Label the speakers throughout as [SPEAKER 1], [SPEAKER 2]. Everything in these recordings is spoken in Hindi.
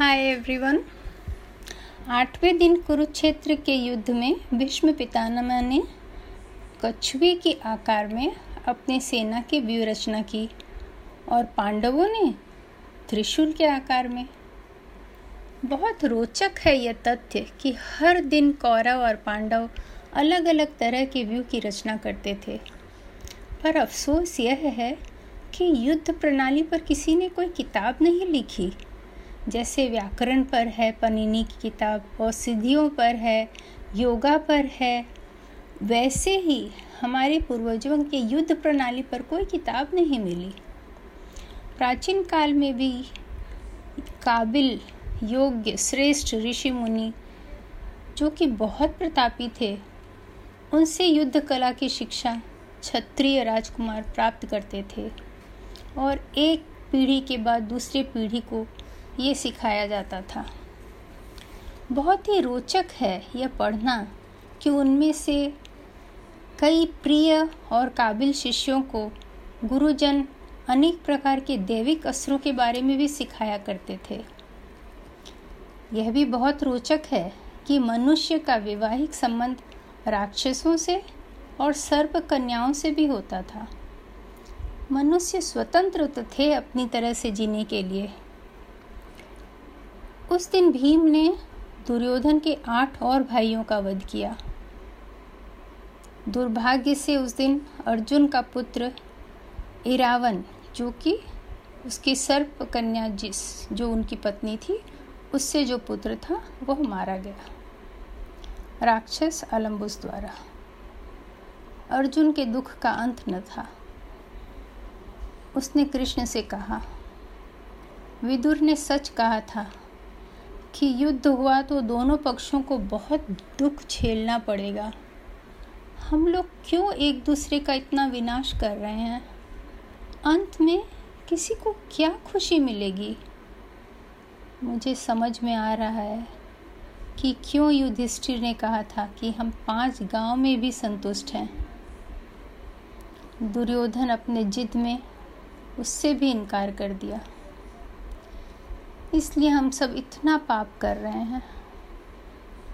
[SPEAKER 1] हाय एवरीवन आठवें दिन कुरुक्षेत्र के युद्ध में भीष्म पितामह ने कछुए के आकार में अपनी सेना की व्यू रचना की और पांडवों ने त्रिशूल के आकार में। बहुत रोचक है यह तथ्य कि हर दिन कौरव और पांडव अलग अलग तरह के व्यू की रचना करते थे। पर अफसोस यह है कि युद्ध प्रणाली पर किसी ने कोई किताब नहीं लिखी। जैसे व्याकरण पर है, पनिनी की किताब, और सिद्धियों पर है, योगा पर है, वैसे ही हमारे पूर्वजों के युद्ध प्रणाली पर कोई किताब नहीं मिली। प्राचीन काल में भी काबिल योग्य श्रेष्ठ ऋषि मुनि, जो कि बहुत प्रतापी थे, उनसे युद्ध कला की शिक्षा क्षत्रिय राजकुमार प्राप्त करते थे, और एक पीढ़ी के बाद दूसरी पीढ़ी को ये सिखाया जाता था। बहुत ही रोचक है यह पढ़ना कि उनमें से कई प्रिय और काबिल शिष्यों को गुरुजन अनेक प्रकार के दैविक असरों के बारे में भी सिखाया करते थे। यह भी बहुत रोचक है कि मनुष्य का वैवाहिक संबंध राक्षसों से और सर्प कन्याओं से भी होता था। मनुष्य स्वतंत्र तो थे अपनी तरह से जीने के लिए उस दिन भीम ने दुर्योधन के आठ और भाइयों का वध किया। दुर्भाग्य से उस दिन अर्जुन का पुत्र इरावन, जो कि उसकी सर्प कन्या जिस, जो उनकी पत्नी थी, उससे जो पुत्र था, वह मारा गया। राक्षस अलम्बुस द्वारा। अर्जुन के दुख का अंत न था। उसने कृष्ण से कहा, विदुर ने सच कहा था कि युद्ध हुआ तो दोनों पक्षों को बहुत दुख झेलना पड़ेगा। हम लोग क्यों एक दूसरे का इतना विनाश कर रहे हैं? अंत में किसी को क्या खुशी मिलेगी? मुझे समझ में आ रहा है कि क्यों युधिष्ठिर ने कहा था कि हम पाँच गाँव में भी संतुष्ट हैं। दुर्योधन अपने जिद में उससे भी इनकार कर दिया। इसलिए हम सब इतना पाप कर रहे हैं।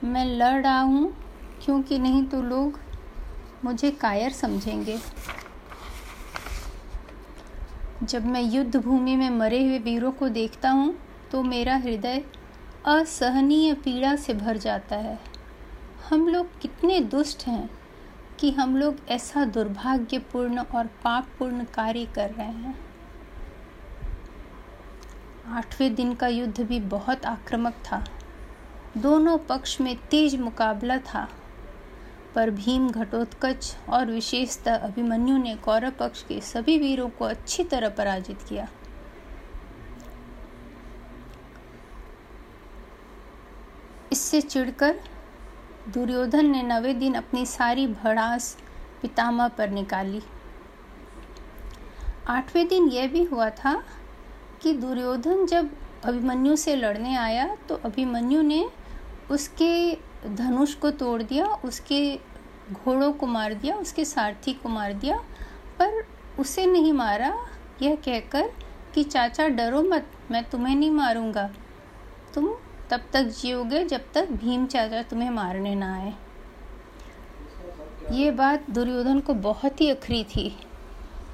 [SPEAKER 1] मैं लड़ रहा हूँ, क्योंकि नहीं तो लोग मुझे कायर समझेंगे। जब मैं युद्ध भूमि में मरे हुए वीरों को देखता हूँ तो मेरा हृदय असहनीय पीड़ा से भर जाता है। हम लोग कितने दुष्ट हैं कि हम लोग ऐसा दुर्भाग्यपूर्ण और पापपूर्ण कार्य कर रहे हैं। आठवें दिन का युद्ध भी बहुत आक्रामक था। दोनों पक्ष में तेज मुकाबला था। पर भीम घटोत्कच और विशेषतः अभिमन्यु ने कौरव पक्ष के सभी वीरों को अच्छी तरह पराजित किया। इससे चिढ़कर दुर्योधन ने नवे दिन अपनी सारी भड़ास पितामह पर निकाली। आठवें दिन यह भी हुआ था कि दुर्योधन जब अभिमन्यु से लड़ने आया तो अभिमन्यु ने उसके धनुष को तोड़ दिया, उसके घोड़ों को मार दिया, उसके सारथी को मार दिया, पर उसे नहीं मारा। यह कहकर कि, चाचा, डरो मत, मैं तुम्हें नहीं मारूँगा। तुम तब तक जियोगे जब तक भीम चाचा तुम्हें मारने ना आए। ये बात दुर्योधन को बहुत ही अखरी थी।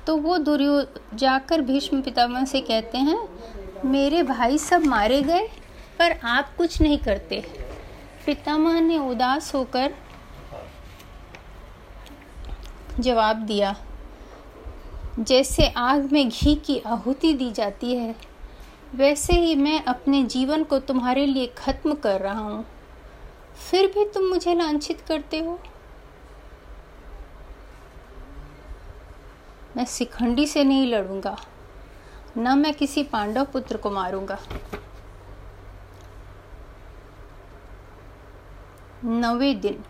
[SPEAKER 1] तो वो दुर्यो, जाकर भीष्म पितामह से कहते हैं, मेरे भाई सब मारे गए, पर आप कुछ नहीं करते। पितामह ने उदास होकर जवाब दिया, जैसे आग में घी की आहुति दी जाती है, वैसे ही मैं अपने जीवन को तुम्हारे लिए खत्म कर रहा हूँ। फिर भी तुम मुझे लांछित करते हो? मैं शिखंडी से नहीं लड़ूँगा, न मैं किसी पांडव पुत्र को मारूँगा। नवे दिन,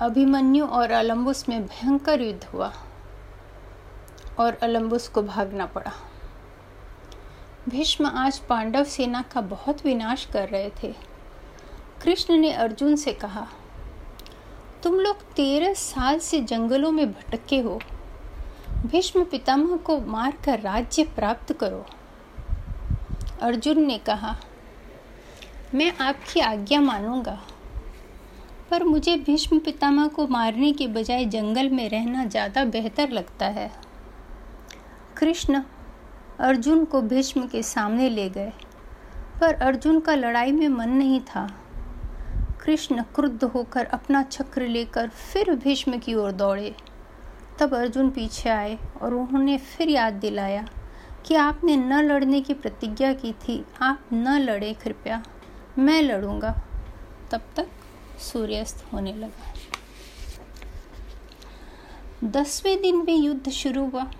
[SPEAKER 1] अभिमन्यु और अलम्बुस में भयंकर युद्ध हुआ और अलम्बुस को भागना पड़ा। भीष्म आज पांडव सेना का बहुत विनाश कर रहे थे। कृष्ण ने अर्जुन से कहा, तुम लोग तेरह साल से जंगलों में भटके हो भीष्म पितामह को मारकर राज्य प्राप्त करो। अर्जुन ने कहा, मैं आपकी आज्ञा मानूँगा, पर मुझे भीष्म पितामह को मारने के बजाय जंगल में रहना ज़्यादा बेहतर लगता है। कृष्ण अर्जुन को भीष्म के सामने ले गए, पर अर्जुन का लड़ाई में मन नहीं था। कृष्ण क्रुद्ध होकर अपना चक्र लेकर फिर भीष्म की ओर दौड़े। तब अर्जुन पीछे आए और उन्होंने फिर याद दिलाया कि आपने न लड़ने की प्रतिज्ञा की थी। आप न लड़े, कृपया मैं लड़ूँगा। तब तक सूर्यास्त होने लगा। दसवें दिन भी युद्ध शुरू हुआ।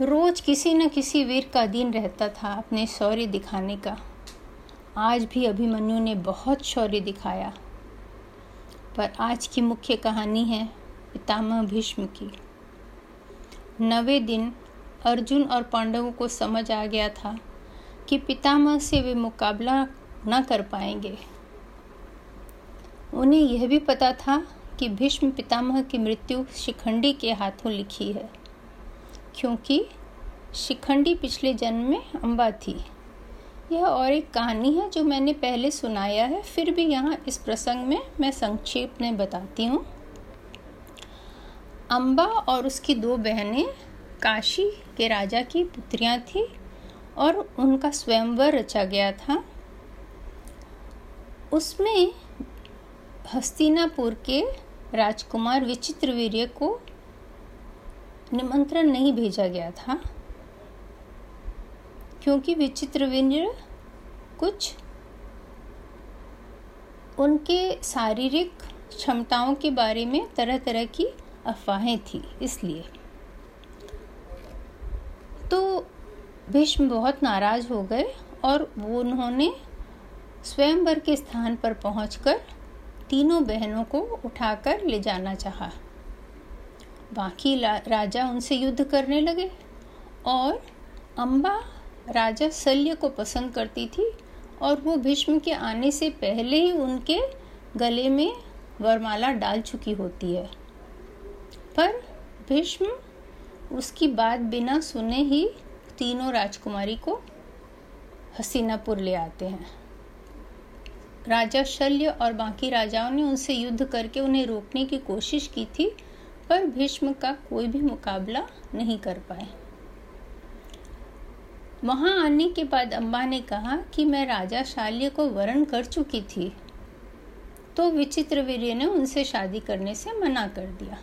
[SPEAKER 1] रोज किसी न किसी वीर का दिन रहता था अपने शौर्य दिखाने का। आज भी अभिमन्यु ने बहुत शौर्य दिखाया। पर आज की मुख्य कहानी है पितामह भीष्म की। नवे दिन अर्जुन और पांडवों को समझ आ गया था कि पितामह से वे मुकाबला न कर पाएँगे। उन्हें यह भी पता था कि भीष्म पितामह की मृत्यु शिखंडी के हाथों लिखी है, क्योंकि शिखंडी पिछले जन्म में अम्बा थी। यह और एक कहानी है जो मैंने पहले सुनाया है, फिर भी यहाँ इस प्रसंग में मैं संक्षेप में बताती हूँ। अम्बा और उसकी दो बहनें, काशी के राजा की पुत्रियाँ थी और उनका स्वयंवर रचा गया था। उसमें हस्तिनापुर के राजकुमार विचित्र वीर्य को निमंत्रण नहीं भेजा गया था, क्योंकि विचित्र वीर्य कुछ उनके शारीरिक क्षमताओं के बारे में तरह तरह की अफवाहें थी, इसलिए। तो भीष्म बहुत नाराज़ हो गए और वो उन्होंने स्वयंवर के स्थान पर पहुंचकर तीनों बहनों को उठाकर ले जाना चाहा। बाकी राजा उनसे युद्ध करने लगे और अम्बा राजा शल्य को पसंद करती थी और वो भीष्म के आने से पहले ही उनके गले में वरमाला डाल चुकी होती है। पर भीष्म उसकी बात बिना सुने ही तीनों राजकुमारी को हसीनापुर ले आते हैं। राजा शल्य और बाकी राजाओं ने उनसे युद्ध करके उन्हें रोकने की कोशिश की थी, पर भीष्म का कोई भी मुकाबला नहीं कर पाए। वहाँ आने के बाद अम्बा ने कहा कि मैं राजा शाल्य को वरण कर चुकी थी तो विचित्र वीर्य ने उनसे शादी करने से मना कर दिया।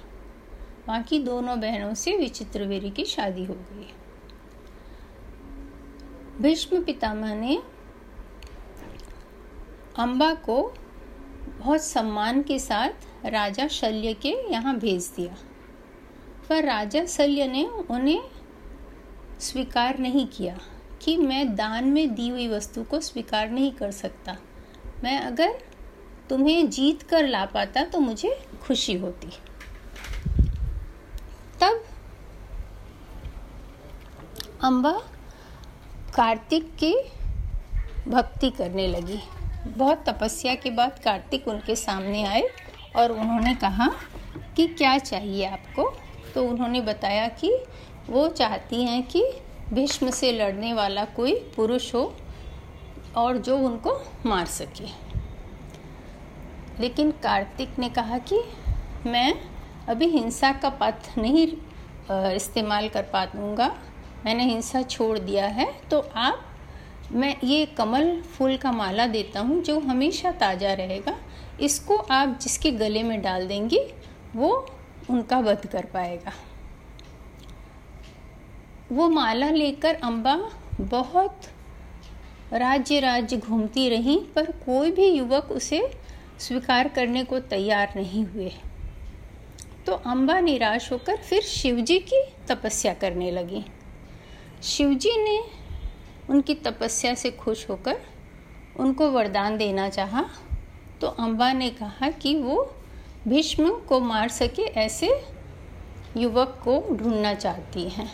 [SPEAKER 1] बाकी दोनों बहनों से विचित्र वीर्य की शादी हो गई। भीष्म पितामह ने अम्बा को बहुत सम्मान के साथ राजा शल्य के यहाँ भेज दिया। पर राजा शल्य ने उन्हें स्वीकार नहीं किया कि मैं दान में दी हुई वस्तु को स्वीकार नहीं कर सकता। मैं अगर तुम्हें जीत कर ला पाता तो मुझे खुशी होती। तब अम्बा कार्तिक की भक्ति करने लगी। बहुत तपस्या के बाद कार्तिक उनके सामने आए और उन्होंने कहा कि क्या चाहिए आपको? तो उन्होंने बताया कि वो चाहती हैं कि भीष्म से लड़ने वाला कोई पुरुष हो और जो उनको मार सके। लेकिन कार्तिक ने कहा कि मैं अभी हिंसा का पथ नहीं इस्तेमाल कर पाऊँगा मैंने हिंसा छोड़ दिया है तो आप, मैं ये कमल फूल का माला देता हूँ जो हमेशा ताज़ा रहेगा। इसको आप जिसके गले में डाल देंगे, वो उनका वध कर पाएगा। वो माला लेकर अम्बा बहुत राज्य राज्य घूमती रहीं, पर कोई भी युवक उसे स्वीकार करने को तैयार नहीं हुए। तो अम्बा निराश होकर फिर शिवजी की तपस्या करने लगी। शिवजी ने उनकी तपस्या से खुश होकर उनको वरदान देना चाहा तो अम्बा ने कहा कि वो भीष्म को मार सके ऐसे युवक को ढूंढना चाहती हैं।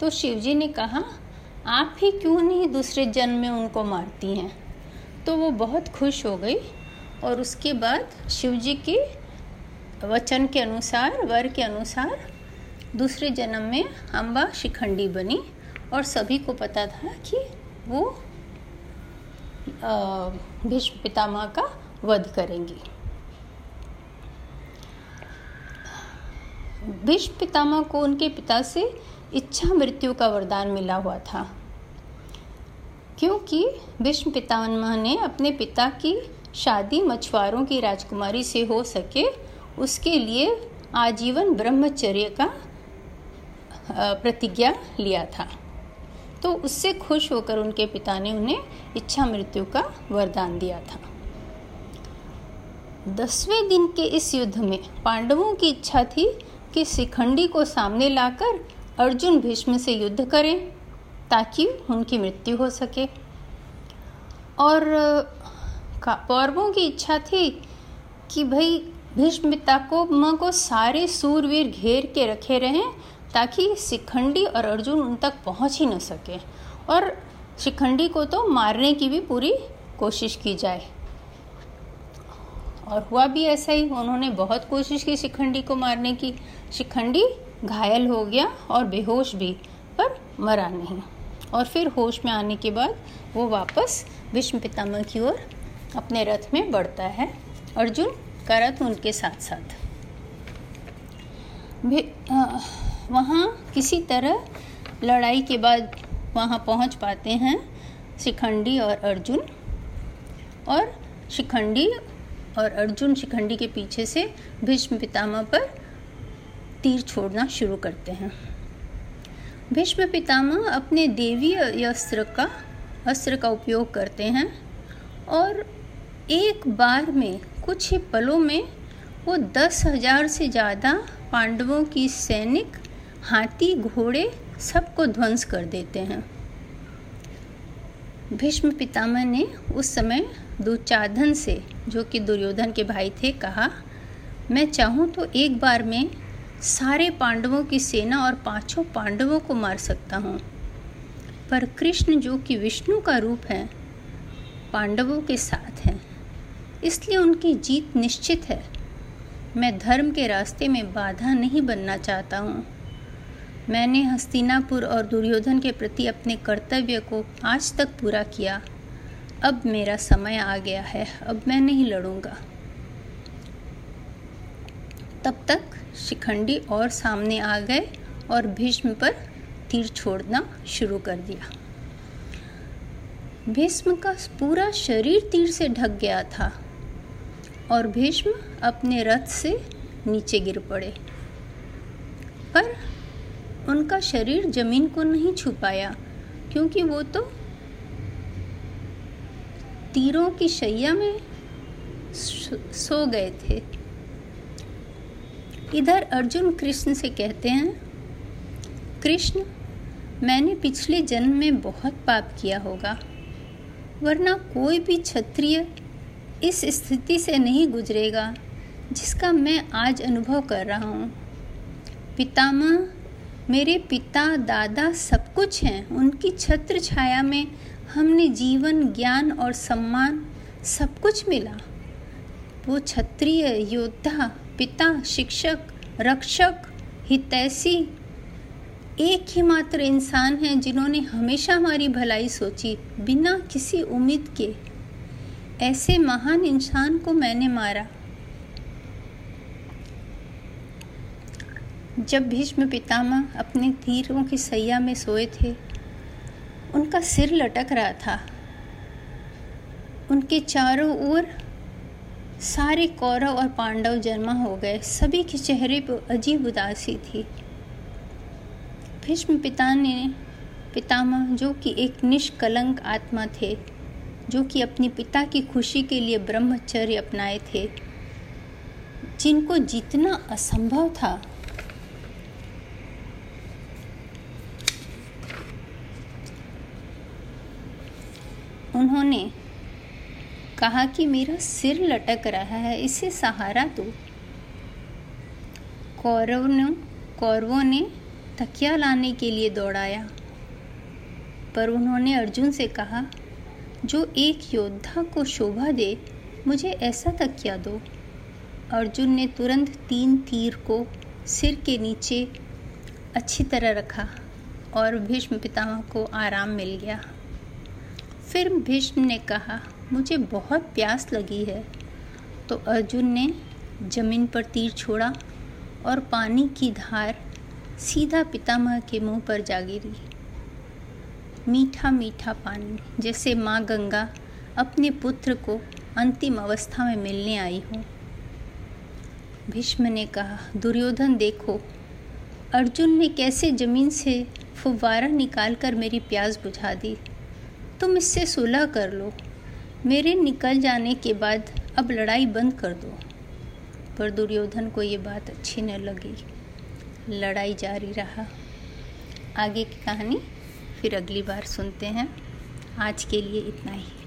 [SPEAKER 1] तो शिवजी ने कहा, आप ही क्यों नहीं दूसरे जन्म में उनको मारती हैं? तो वो बहुत खुश हो गई और उसके बाद शिवजी के वचन के अनुसार, वर के अनुसार दूसरे जन्म में अम्बा शिखंडी बनी और सभी को पता था कि वो भीष्म पितामह का वध करेंगी। भीष्म पितामह को उनके पिता से इच्छा मृत्यु का वरदान मिला हुआ था, क्योंकि भीष्म पितामह ने अपने पिता की शादी मछुआरों की राजकुमारी से हो सके उसके लिए आजीवन ब्रह्मचर्य का प्रतिज्ञा लिया था। तो उससे खुश होकर उनके पिता ने उन्हें इच्छा मृत्यु का वरदान दिया था। दसवें दिन के इस युद्ध में पांडवों की इच्छा थी कि शिखंडी को सामने लाकर अर्जुन भीष्म से युद्ध करें, ताकि उनकी मृत्यु हो सके। और कौरवों की इच्छा थी कि भाई भीष्म को, माँ को सारे सूरवीर घेर के रखे रहें, ताकि शिखंडी और अर्जुन उन तक पहुँच ही न सके। और शिखंडी को तो मारने की भी पूरी कोशिश की जाए। और हुआ भी ऐसा ही, उन्होंने बहुत कोशिश की शिखंडी को मारने की। शिखंडी घायल हो गया और बेहोश भी, पर मरा नहीं। और फिर होश में आने के बाद वो वापस भीष्म पितामह की ओर अपने रथ में बढ़ता है। अर्जुन का रथ उनके साथ साथ वहाँ किसी तरह लड़ाई के बाद वहाँ पहुँच पाते हैं शिखंडी और अर्जुन। और शिखंडी और अर्जुन शिखंडी के पीछे से भीष्म पितामह पर तीर छोड़ना शुरू करते हैं। भीष्म पितामह अपने देवी अस्त्र का अस्त्र का उपयोग करते हैं और एक बार में कुछ ही पलों में वो दस हज़ार से ज़्यादा पांडवों की सैनिक, हाथी, घोड़े सबको ध्वंस कर देते हैं। भीष्म पितामह ने उस समय दुचाधन से, जो कि दुर्योधन के भाई थे, कहा, मैं चाहूँ तो एक बार में सारे पांडवों की सेना और पाँचों पांडवों को मार सकता हूँ। पर कृष्ण जो कि विष्णु का रूप है, पांडवों के साथ हैं। इसलिए उनकी जीत निश्चित है। मैं धर्म के रास्ते में बाधा नहीं बनना चाहता हूँ। मैंने हस्तिनापुर और दुर्योधन के प्रति अपने कर्तव्य को आज तक पूरा किया। अब मेरा समय आ गया है, अब मैं नहीं लड़ूँगा। तब तक शिखंडी और सामने आ गए और भीष्म पर तीर छोड़ना शुरू कर दिया। भीष्म का पूरा शरीर तीर से ढक गया था। और भीष्म अपने रथ से नीचे गिर पड़े। पर उनका शरीर ज़मीन को नहीं छू पाया, क्योंकि वो तो तीरों की शैया में सो गए थे। इधर अर्जुन कृष्ण से कहते हैं, कृष्ण, मैंने पिछले जन्म में बहुत पाप किया होगा, वरना कोई भी क्षत्रिय इस स्थिति से नहीं गुजरेगा, जिसका मैं आज अनुभव कर रहा हूँ। पितामह, मेरे पिता, दादा सब कुछ हैं। उनकी छत्र छाया में हमने जीवन, ज्ञान और सम्मान सब कुछ मिला। वो क्षत्रिय, योद्धा, पिता, शिक्षक, रक्षक, हितैषी एक ही मात्र इंसान हैं जिन्होंने हमेशा हमारी भलाई सोची, बिना किसी उम्मीद के। ऐसे महान इंसान को मैंने मारा। जब भीष्म पितामह अपने तीरों की सैया में सोए थे, उनका सिर लटक रहा था। उनके चारों ओर सारे कौरव और पांडव जन्मा हो गए। सभी के चेहरे पर अजीब उदासी थी। भीष्म पिता ने पितामह, जो कि एक निष्कलंक आत्मा थे जो कि अपने पिता की खुशी के लिए ब्रह्मचर्य अपनाए थे, जिनको जीतना असंभव था। उन्होंने कहा कि मेरा सिर लटक रहा है, इसे सहारा दो। कौरव ने कौरवों ने तकिया लाने के लिए दौड़ाया, पर उन्होंने अर्जुन से कहा जो एक योद्धा को शोभा दे, मुझे ऐसा तकिया दो? अर्जुन ने तुरंत तीन तीर को सिर के नीचे अच्छी तरह रखा और भीष्म पितामह को आराम मिल गया। फिर भीष्म ने कहा, मुझे बहुत प्यास लगी है। तो अर्जुन ने ज़मीन पर तीर छोड़ा और पानी की धार सीधा पितामह के मुँह पर जा गिरी। मीठा मीठा पानी, जैसे माँ गंगा अपने पुत्र को अंतिम अवस्था में मिलने आई हो। भीष्म ने कहा, दुर्योधन देखो, अर्जुन ने कैसे ज़मीन से फुवारा निकालकर मेरी प्यास बुझा दी। तुम इससे सुलह कर लो। मेरे निकल जाने के बाद अब लड़ाई बंद कर दो। पर दुर्योधन को ये बात अच्छी न लगी। लड़ाई जारी रहा। आगे की कहानी? फिर अगली बार सुनते हैं। आज के लिए इतना ही।